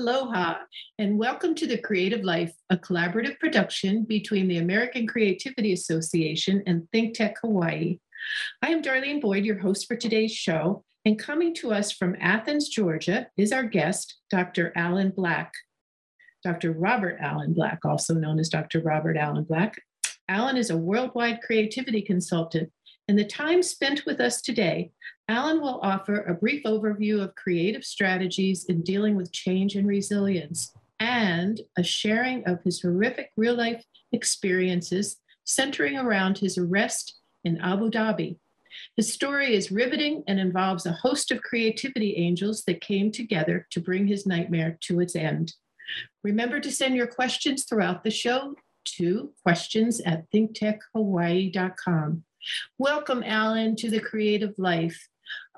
Aloha, and welcome to The Creative Life, a collaborative production between the American Creativity Association and Think Tech Hawaii. I am Darlene Boyd, your host for today's show, and coming to us from Athens, Georgia, is our guest, Dr. Alan Black. Dr. Robert Alan Black, also known as Dr. Robert Alan Black. Alan is a worldwide creativity consultant in the time spent with us today, Alan will offer a brief overview of creative strategies in dealing with change and resilience and a sharing of his horrific real life experiences centering around his arrest in Abu Dhabi. His story is riveting and involves a host of creativity angels that came together to bring his nightmare to its end. Remember to send your questions throughout the show to questions at thinktechhawaii.com. Welcome, Alan, to the creative life.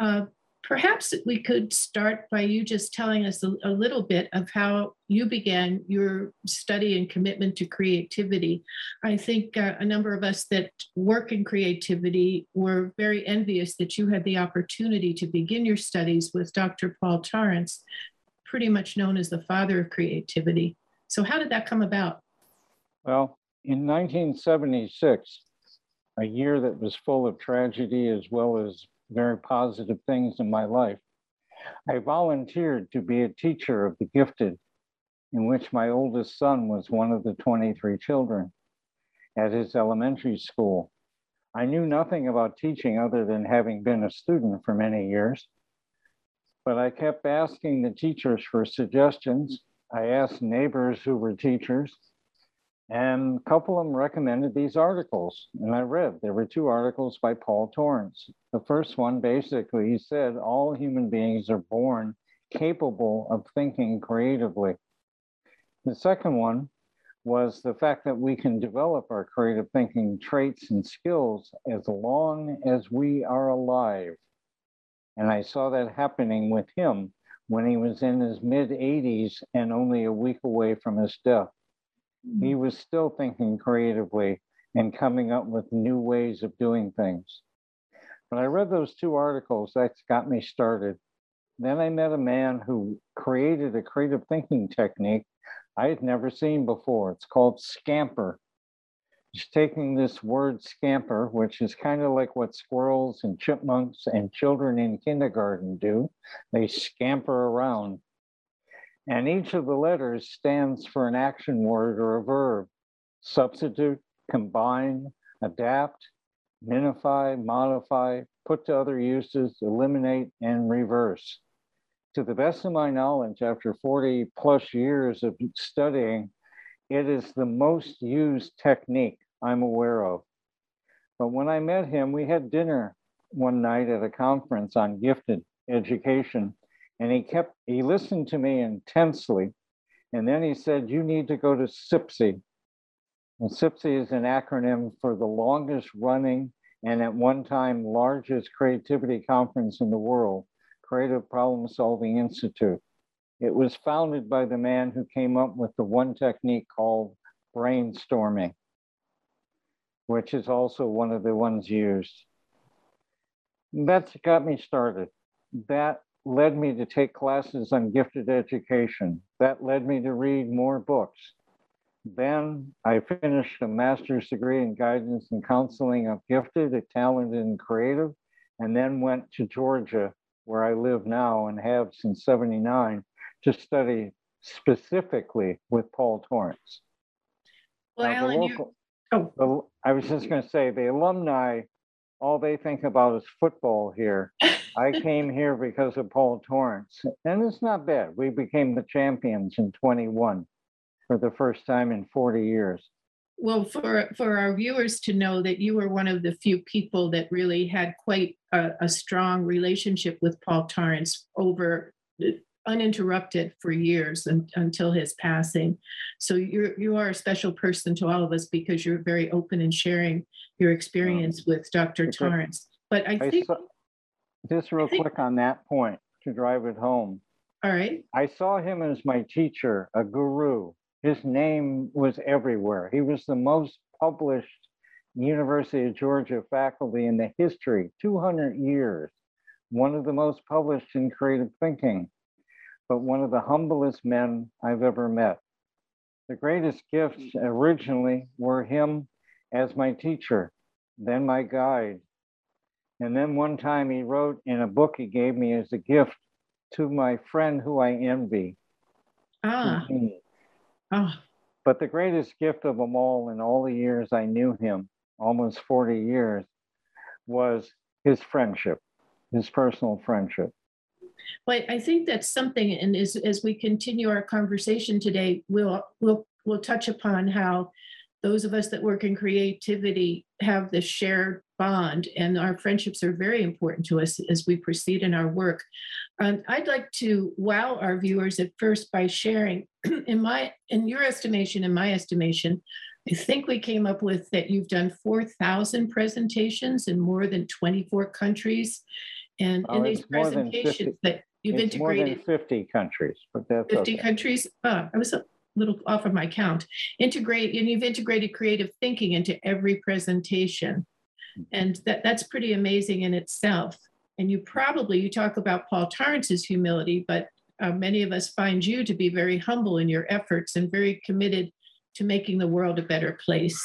Uh, perhaps we could start by you just telling us a, a, little bit of how you began your study and commitment to creativity. I think uh, a number of us that work in creativity were very envious that you had the opportunity to begin your studies with Dr. Paul Torrance, pretty much known as the father of creativity. So, how did that come about? Well, in 1976, a year that was full of tragedy as well as very positive things in my life. I volunteered to be a teacher of the gifted, in which my oldest son was one of the 23 children at his elementary school. I knew nothing about teaching other than having been a student for many years, but I kept asking the teachers for suggestions. I asked neighbors who were teachers, and a couple of them recommended these articles, and I read. There were two articles by Paul Torrance. The first one basically, he said, all human beings are born capable of thinking creatively. The second one was the fact that we can develop our creative thinking traits and skills as long as we are alive. And I saw that happening with him when he was in his mid 80s and only a week away from his death he mm. was still thinking creatively and coming up with new ways of doing things. When I read those two articles, that's got me started. Then I met a man who created a creative thinking technique I had never seen before. It's called Scamper. He's taking this word scamper, which is kind of like what squirrels and chipmunks and children in kindergarten do. They scamper around. And each of the letters stands for an action word or a verb. Substitute, combine, adapt, minify, modify, put to other uses, eliminate, and reverse. To the best of my knowledge, after 40 plus years of studying, it is the most used technique I'm aware of. But when I met him, we had dinner one night at a conference on gifted education. And he kept, he listened to me intensely. And then he said, You need to go to CPSI. And CPSI is an acronym for the longest running and at one time largest creativity conference in the world, Creative Problem Solving Institute. It was founded by the man who came up with the one technique called brainstorming, which is also one of the ones used. That's got me started. That led me to take classes on gifted education. That led me to read more books. Then I finished a master's degree in guidance and counseling of gifted, talented, and creative, and then went to Georgia, where I live now and have since 79, to study specifically with Paul Torrance. Well, now, Alan, local, you... oh. the, I was just going to say the alumni, all they think about is football here. I came here because of Paul Torrance, and it's not bad. We became the champions in 21 for the first time in 40 years. Well, for for our viewers to know that you were one of the few people that really had quite a, a strong relationship with Paul Torrance over uninterrupted for years and, until his passing. So you're you are a special person to all of us because you're very open in sharing your experience um, with Dr. Torrance. But I think saw, just real quick on that point to drive it home. All right. I saw him as my teacher, a guru. His name was everywhere. He was the most published University of Georgia faculty in the history, 200 years, one of the most published in creative thinking. but one of the humblest men I've ever met. The greatest gifts originally were him as my teacher, then my guide. And then one time he wrote in a book he gave me as a gift to my friend who I envy. Ah, ah, But the greatest gift of them all in all the years I knew him, almost 40 years, was his friendship, his personal friendship. Well, I think that's something, and as, as we continue our conversation today, we'll, we'll, we'll touch upon how those of us that work in creativity have this shared bond, and our friendships are very important to us as we proceed in our work. Um, I'd like to wow our viewers at first by sharing, in my, in your estimation, in my estimation, I think we came up with that you've done 4,000 presentations in more than 24 countries. And Oh, in these it's 50 presentations that you've It's more than integrated 50 countries, but that's 50 okay. countries, uh, I was a little off of my count. Integrate, and you've integrated creative thinking into every presentation. And that, that's pretty amazing in itself. And you probably, you talk about Paul Torrance's humility, but uh, many of us find you to be very humble in your efforts and very committed to making the world a better place.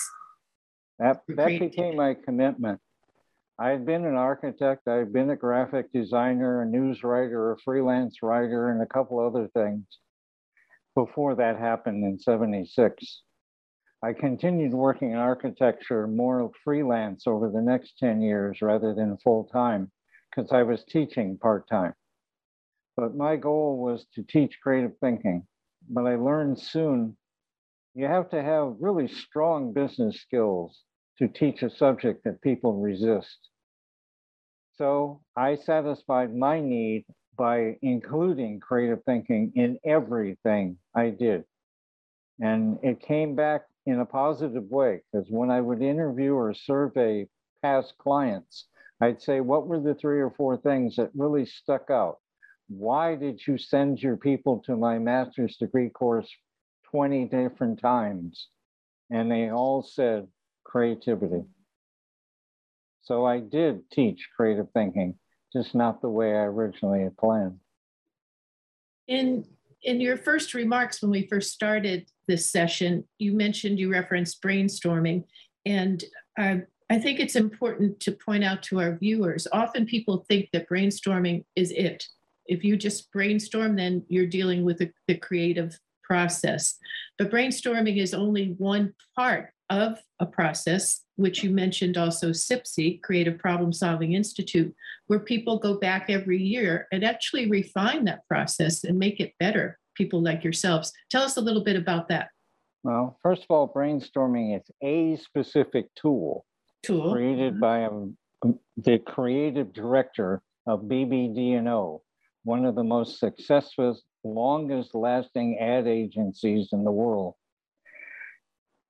That, that became my commitment. I had been an architect, I've been a graphic designer, a news writer, a freelance writer, and a couple other things before that happened in 76. I continued working in architecture more freelance over the next 10 years rather than full time because I was teaching part time. But my goal was to teach creative thinking. But I learned soon you have to have really strong business skills to teach a subject that people resist. So I satisfied my need by including creative thinking in everything I did. And it came back in a positive way because when I would interview or survey past clients, I'd say, What were the three or four things that really stuck out? Why did you send your people to my master's degree course 20 different times? And they all said creativity. So I did teach creative thinking, just not the way I originally had planned. In in your first remarks when we first started this session, you mentioned you referenced brainstorming, and uh, I think it's important to point out to our viewers. Often people think that brainstorming is it. If you just brainstorm, then you're dealing with the, the creative process. But brainstorming is only one part of a process, which you mentioned also CPSI, Creative Problem Solving Institute, where people go back every year and actually refine that process and make it better. People like yourselves. Tell us a little bit about that Well, first of all, brainstorming is a specific tool tool. created by um, the creative director of BBD&O, one of the most successful, longest lasting ad agencies in the world.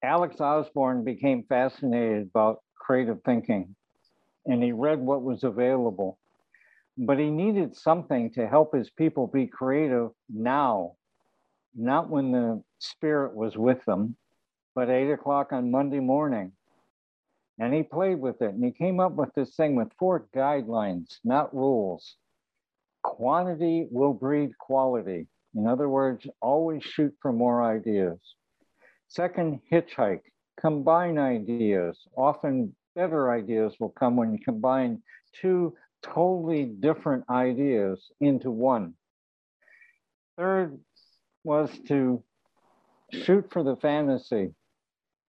Alex Osborn became fascinated about creative thinking and he read what was available, but he needed something to help his people be creative now, not when the spirit was with them, but eight o'clock on Monday morning. And he played with it and he came up with this thing with four guidelines, not rules. Quantity will breed quality. In other words, always shoot for more ideas. Second, hitchhike. Combine ideas. Often better ideas will come when you combine two totally different ideas into one. Third was to shoot for the fantasy.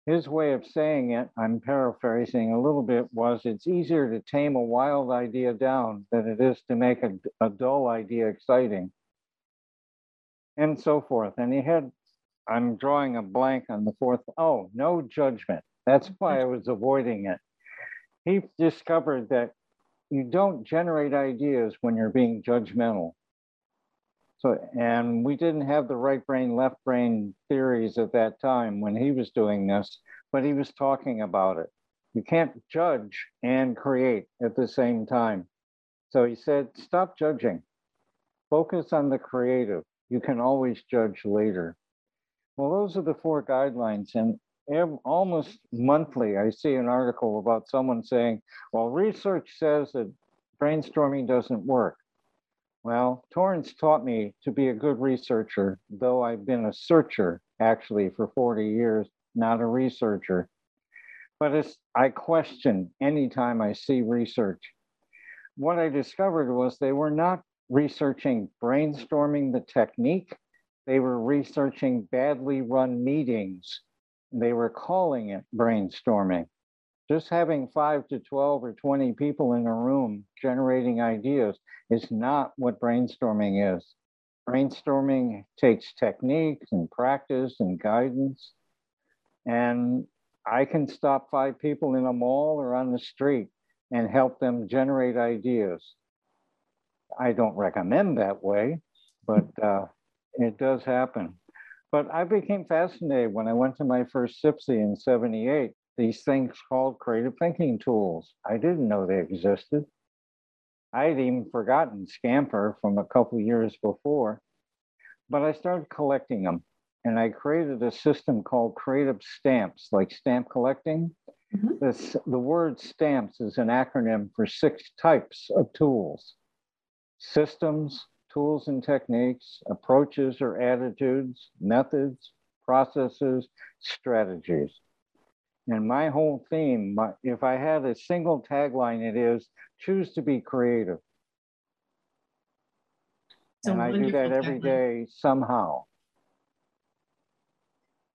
His way of saying it, I'm paraphrasing a little bit, was it's easier to tame a wild idea down than it is to make a, a dull idea exciting. And so forth. And he had, I'm drawing a blank on the fourth. Oh, no judgment. That's why I was avoiding it. He discovered that you don't generate ideas when you're being judgmental. So, and we didn't have the right brain, left brain theories at that time when he was doing this, but he was talking about it. You can't judge and create at the same time. So he said, stop judging, focus on the creative. You can always judge later. Well, those are the four guidelines. And ev- almost monthly, I see an article about someone saying, well, research says that brainstorming doesn't work. Well, Torrance taught me to be a good researcher, though I've been a searcher actually for 40 years, not a researcher. But it's, I question anytime I see research. What I discovered was they were not researching brainstorming the technique, they were researching badly run meetings. They were calling it brainstorming. Just having five to 12 or 20 people in a room generating ideas is not what brainstorming is. Brainstorming takes techniques and practice and guidance. And I can stop five people in a mall or on the street and help them generate ideas. I don't recommend that way, but uh, it does happen. But I became fascinated when I went to my first CPSI in 78, these things called creative thinking tools. I didn't know they existed. I had even forgotten Scamper from a couple years before, but I started collecting them and I created a system called creative stamps, like stamp collecting. Mm-hmm. This, the word stamps is an acronym for six types of tools systems, tools and techniques, approaches or attitudes, methods, processes, strategies. And my whole theme, my, if I had a single tagline, it is choose to be creative. and I do that every tagline. day somehow.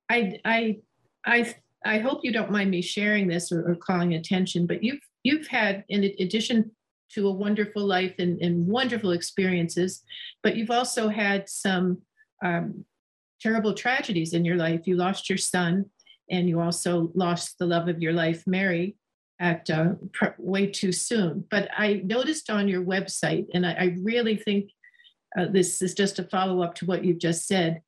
I, I, I, I hope you don't mind me sharing this or, or calling attention, but you've you've had, in addition to a wonderful life and, and wonderful experiences, but you've also had some um, terrible tragedies in your life. You lost your son, and you also lost the love of your life, Mary, at uh, way too soon. But I noticed on your website, and I, I really think uh, this is just a follow up to what you've just said.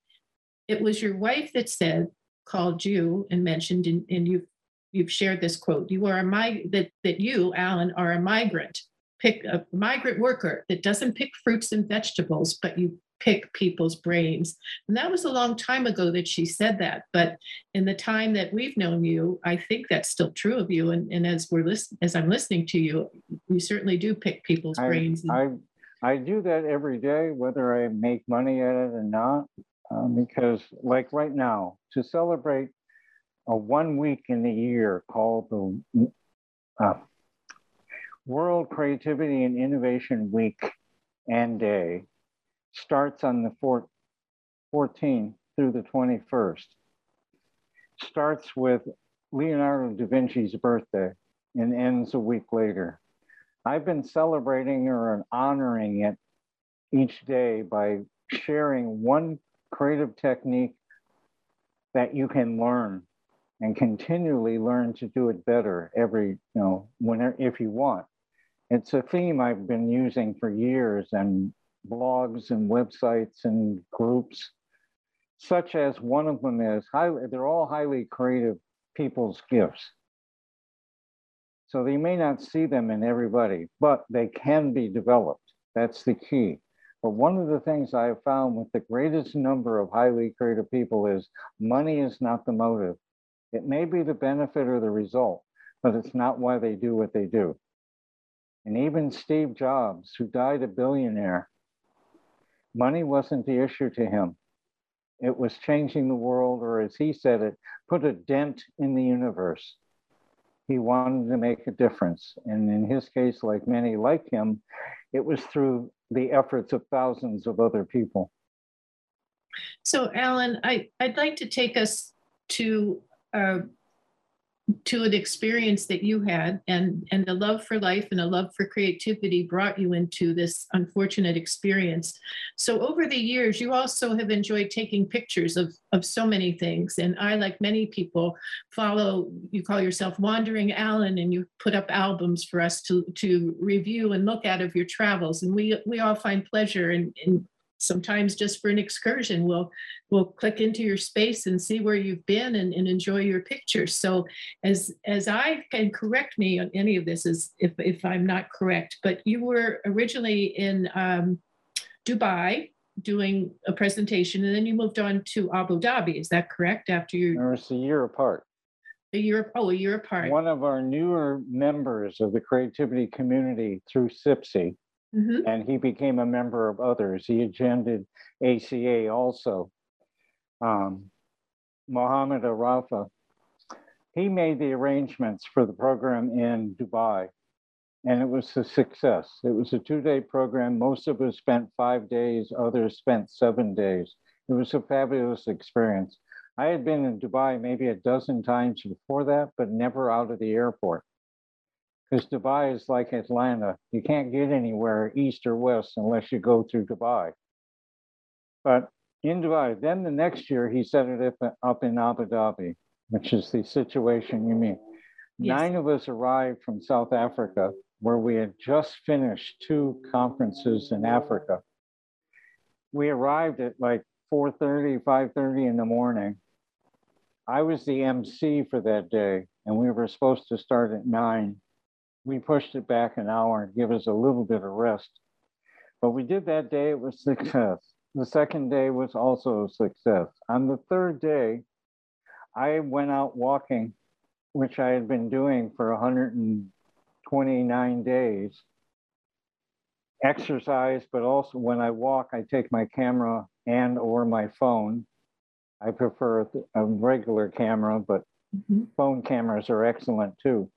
It was your wife that said, called you and mentioned, and, and you've you've shared this quote. You are a mig- that that you, Alan, are a migrant pick a migrant worker that doesn't pick fruits and vegetables, but you pick people's brains. And that was a long time ago that she said that. But in the time that we've known you, I think that's still true of you. And, and as we're listening, as I'm listening to you, you certainly do pick people's I, brains. I, I do that every day, whether I make money at it or not. Um, because like right now, to celebrate a one week in the year called the uh, World Creativity and Innovation Week and Day starts on the 14th through the 21st. Starts with Leonardo da Vinci's birthday and ends a week later. I've been celebrating or honoring it each day by sharing one creative technique that you can learn and continually learn to do it better every, you know, whenever if you want. It's a theme I've been using for years and blogs and websites and groups, such as one of them is highly, they're all highly creative people's gifts. So they may not see them in everybody, but they can be developed. That's the key. But one of the things I have found with the greatest number of highly creative people is money is not the motive. It may be the benefit or the result, but it's not why they do what they do. And even Steve Jobs, who died a billionaire, money wasn't the issue to him. It was changing the world, or as he said it, put a dent in the universe. He wanted to make a difference. And in his case, like many like him, it was through the efforts of thousands of other people. So, Alan, I, I'd like to take us to uh, to an experience that you had and and the love for life and a love for creativity brought you into this unfortunate experience. So over the years you also have enjoyed taking pictures of of so many things and i like many people follow you call yourself wandering alan and you put up albums for us to to review and look at of your travels and we we all find pleasure in, in sometimes just for an excursion we'll we'll click into your space and see where you've been and, and enjoy your pictures. So as as i can correct me on any of this is if if i'm not correct but you were originally in um, dubai doing a presentation and then you moved on to abu dhabi. Is that correct? After you it's a year apart. A year oh a year apart. One of our newer members of the creativity community through CPSI Mhm. and he became a member of others. He attended ACA also. Um, Mohammed Arafa, he made the arrangements for the program in Dubai, and it was a success. It was a two day program. Most of us spent five days, others spent seven days. It was a fabulous experience. I had been in Dubai maybe a dozen times before that, but never out of the airport. Because Dubai is like Atlanta. You can't get anywhere east or west unless you go through Dubai. But in Dubai, then the next year he set it up, up in Abu Dhabi, which is the situation you mean. Yes. Nine of us arrived from South Africa, where we had just finished two conferences in Africa. We arrived at like 4:30, 5:30 in the morning. I was the MC for that day, and we were supposed to start at nine. We pushed it back an hour and give us a little bit of rest. But we did that day, it was success. The second day was also a success. On the third day, I went out walking, which I had been doing for 129 days. Exercise, but also when I walk, I take my camera and or my phone. I prefer a regular camera, but Mhm. phone cameras are excellent too.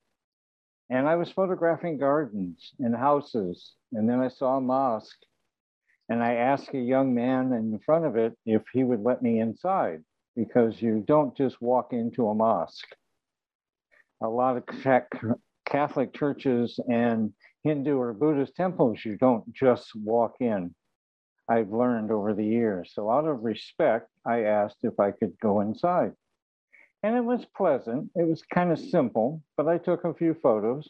And I was photographing gardens and houses, and then I saw a mosque. And I asked a young man in front of it if he would let me inside, because you don't just walk into a mosque. A lot of Catholic churches and Hindu or Buddhist temples, you don't just walk in. I've learned over the years. So, out of respect, I asked if I could go inside. And it was pleasant. It was kind of simple, but I took a few photos.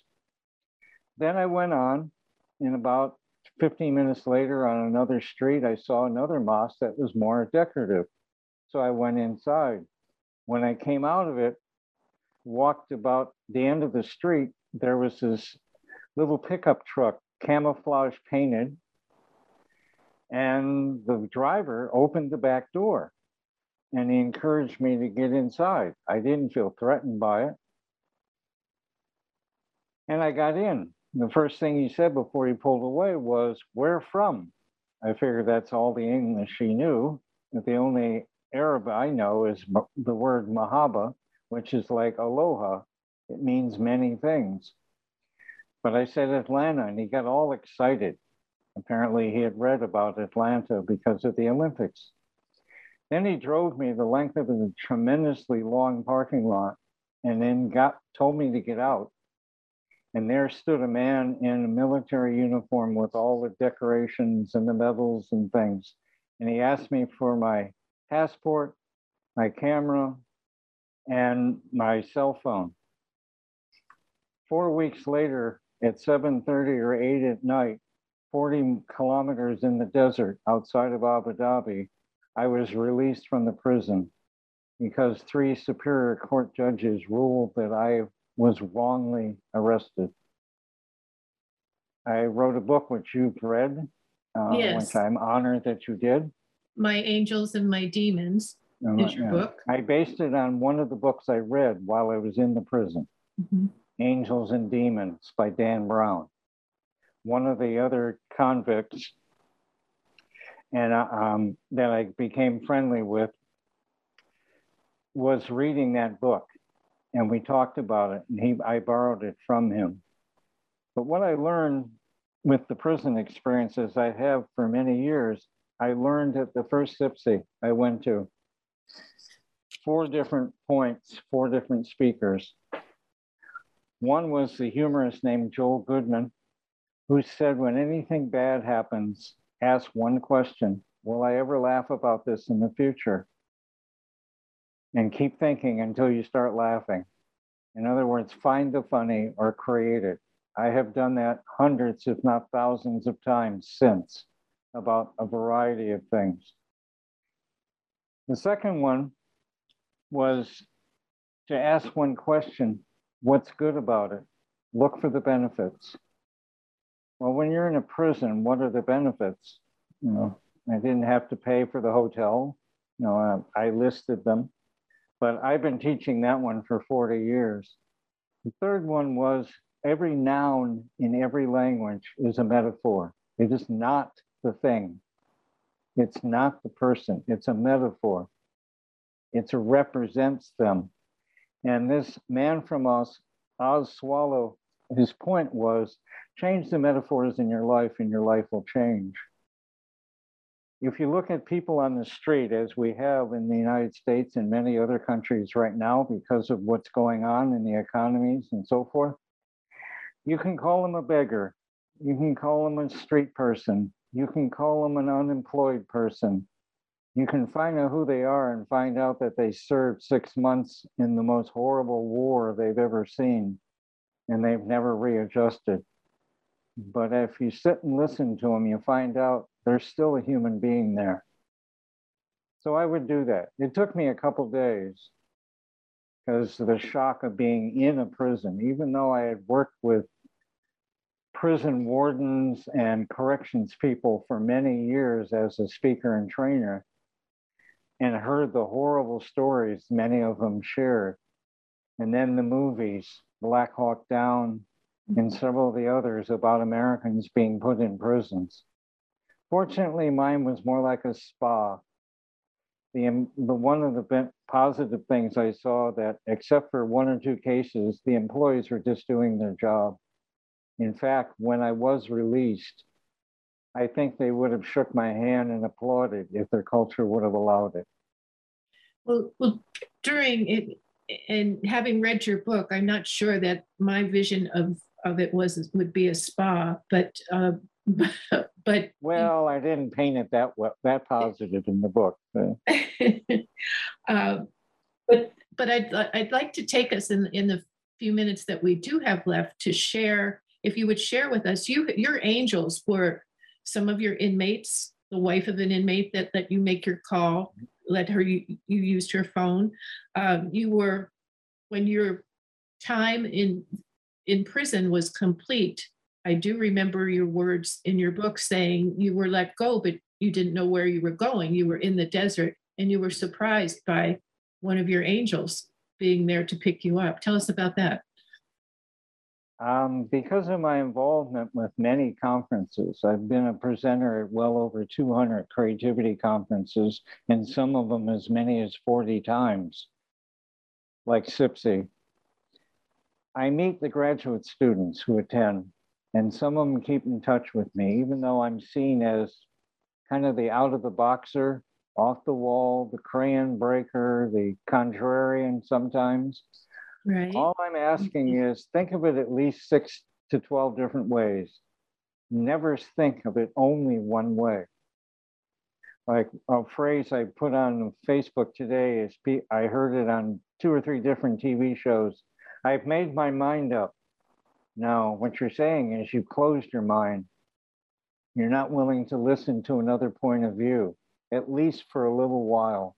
Then I went on, and about 15 minutes later, on another street, I saw another mosque that was more decorative. So I went inside. When I came out of it, walked about the end of the street, there was this little pickup truck, camouflage painted, and the driver opened the back door and he encouraged me to get inside. I didn't feel threatened by it. And I got in. The first thing he said before he pulled away was, Where from? I figured that's all the English he knew. The only Arab I know is the word mahaba, which is like aloha. It means many things. But I said Atlanta, and he got all excited. Apparently, he had read about Atlanta because of the Olympics. Then he drove me the length of a tremendously long parking lot and then got told me to get out. And there stood a man in a military uniform with all the decorations and the medals and things. And he asked me for my passport, my camera, and my cell phone. Four weeks later, at 7:30 or 8 at night, 40 kilometers in the desert outside of Abu Dhabi, I was released from the prison because three superior court judges ruled that I was wrongly arrested. I wrote a book which you've read, uh, Yes. which I'm honored that you did. My Angels and My Demons Uh, is your book. I based it on one of the books I read while I was in the prison, Mhm. Angels and Demons by Dan Brown. One of the other convicts and uh, um, that I became friendly with was reading that book, and we talked about it, and he I borrowed it from him. But what I learned with the prison experiences I have for many years, I learned at the first CPSI I went to four different points, four different speakers. One was the humorist named Joel Goodman, who said, when anything bad happens, ask one question Will I ever laugh about this in the future? And keep thinking until you start laughing. In other words, find the funny or create it. I have done that hundreds, if not thousands of times since about a variety of things. The second one was to ask one question what's good about it? Look for the benefits. Well, when you're in a prison, what are the benefits? You know, I didn't have to pay for the hotel. You know, I, I listed them, but I've been teaching that one for 40 years. The third one was every noun in every language is a metaphor. It is not the thing. It's not the person. It's a metaphor. It represents them. And this man from Oz, Oz Swallow, his point was change the metaphors in your life and your life will change. If you look at people on the street, as we have in the United States and many other countries right now, because of what's going on in the economies and so forth, you can call them a beggar. You can call them a street person. You can call them an unemployed person. You can find out who they are and find out that they served six months in the most horrible war they've ever seen and they've never readjusted. But if you sit and listen to them, you find out there's still a human being there. So I would do that. It took me a couple days because the shock of being in a prison, even though I had worked with prison wardens and corrections people for many years as a speaker and trainer and heard the horrible stories many of them shared. And then the movies, Black Hawk Down, and several of the others about Americans being put in prisons. Fortunately, mine was more like a spa. The, um, the one of the positive things I saw that, except for one or two cases, the employees were just doing their job. In fact, when I was released, I think they would have shook my hand and applauded if their culture would have allowed it. Well, well during it, and having read your book, I'm not sure that my vision of of it was would be a spa, but uh, but well, I didn't paint it that well, that positive in the book. uh, but but I'd I'd like to take us in in the few minutes that we do have left to share if you would share with us, you your angels were some of your inmates, the wife of an inmate that that you make your call, let her you, you used her phone. Um, you were when your time in in prison was complete. I do remember your words in your book saying you were let go, but you didn't know where you were going. You were in the desert and you were surprised by one of your angels being there to pick you up. Tell us about that. Um, because of my involvement with many conferences, I've been a presenter at well over 200 creativity conferences, and some of them as many as 40 times, like CPSI. I meet the graduate students who attend, and some of them keep in touch with me, even though I'm seen as kind of the out of the boxer, off the wall, the crayon breaker, the contrarian sometimes. Right. All I'm asking mm-hmm. is think of it at least six to 12 different ways. Never think of it only one way. Like a phrase I put on Facebook today is I heard it on two or three different TV shows. I've made my mind up. Now, what you're saying is you've closed your mind. You're not willing to listen to another point of view, at least for a little while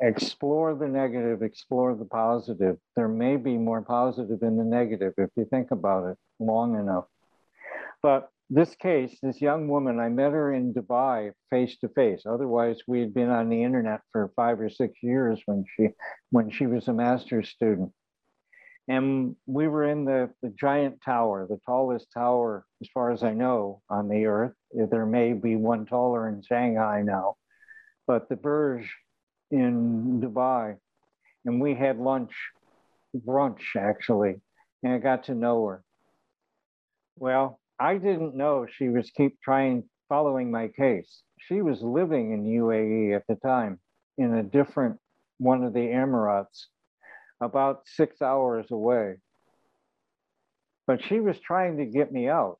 explore the negative, explore the positive. There may be more positive in the negative if you think about it long enough. But this case, this young woman, I met her in Dubai face to face. Otherwise, we had been on the internet for five or six years when she when she was a master's student. And we were in the, the giant tower, the tallest tower, as far as I know, on the earth. There may be one taller in Shanghai now. But the Burj in Dubai, and we had lunch, brunch actually, and I got to know her. Well, I didn't know she was keep trying following my case. She was living in UAE at the time in a different one of the Emirates, about six hours away. But she was trying to get me out.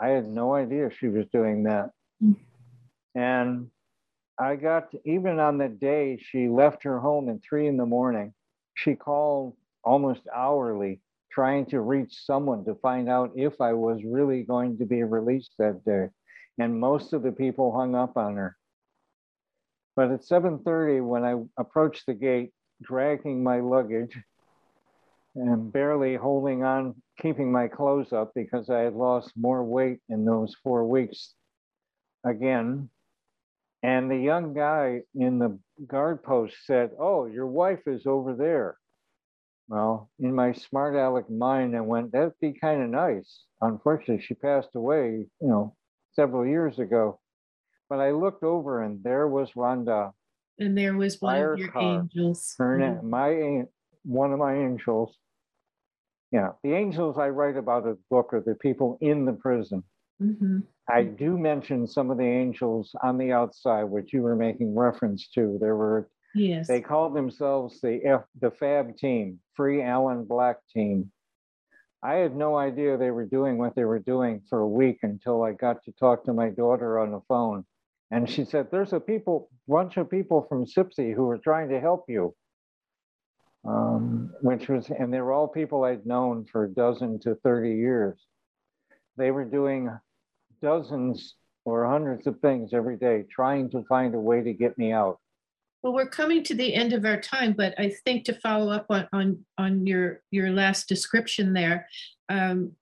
I had no idea she was doing that. Mm. And I got even on the day she left her home at three in the morning, she called almost hourly trying to reach someone to find out if I was really going to be released that day. And most of the people hung up on her. But at 7:30, when I approached the gate, dragging my luggage and barely holding on, keeping my clothes up because I had lost more weight in those four weeks again, and the young guy in the guard post said, Oh, your wife is over there. Well, in my smart aleck mind, I went, that'd be kind of nice. Unfortunately, she passed away, you know, several years ago. But I looked over and there was Rhonda. And there was one Fire of your car. angels. Her, my, one of my angels. Yeah, the angels I write about in the book are the people in the prison. Mhm. I do mention some of the angels on the outside, which you were making reference to. There were Yes. They called themselves the F, the Fab Team, Free Alan Black Team. I had no idea they were doing what they were doing for a week until I got to talk to my daughter on the phone. And she said, There's a people, bunch of people from CPSI who are trying to help you. Um, which was, and they were all people I'd known for a dozen to 30 years. They were doing dozens or hundreds of things every day, trying to find a way to get me out. Well, we're coming to the end of our time, but I think to follow up on, on, on your, your last description there, um,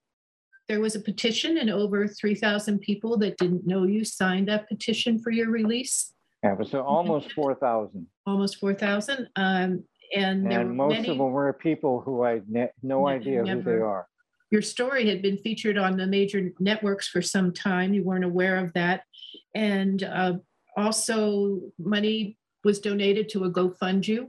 there was a petition and over 3,000 people that didn't know you signed that petition for your release, Yeah, it was almost 4,000. almost 4,000. Um, and And most many, of them were people who I had ne- no idea who they are. your story had been featured on the major networks for some time. You weren't aware of that. And uh, also money was donated to a GoFundYou.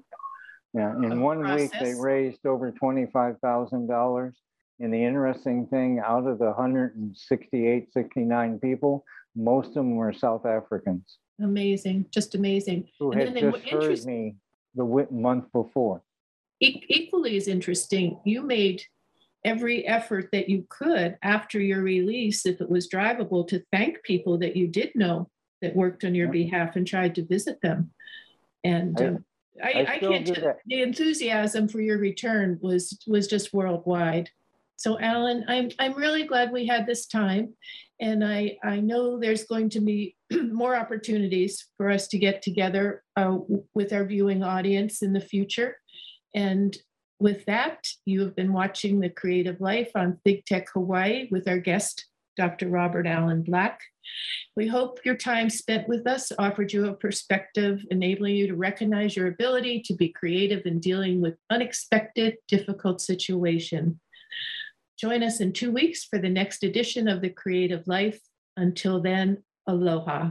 Yeah, in one week, they raised over $25,000. And the interesting thing, out of the 168, 69 people, most of them were South Africans Amazing, just amazing. who And had then just heard interest- me the month before. E- equally as interesting, you made every effort that you could after your release, if it was drivable, to thank people that you did know that worked on your Yeah. behalf and tried to visit them. And I- um, I, I I can't the enthusiasm for your return was was just worldwide. So Alan, I'm I'm really glad we had this time, and I I know there's going to be more opportunities for us to get together uh, with our viewing audience in the future. And with that, you have been watching The Creative Life on Big Tech Hawaii with our guest, Dr. Robert Alan Black. We hope your time spent with us offered you a perspective enabling you to recognize your ability to be creative in dealing with unexpected, difficult situation. Join us in two weeks for the next edition of The Creative Life. Until then, aloha.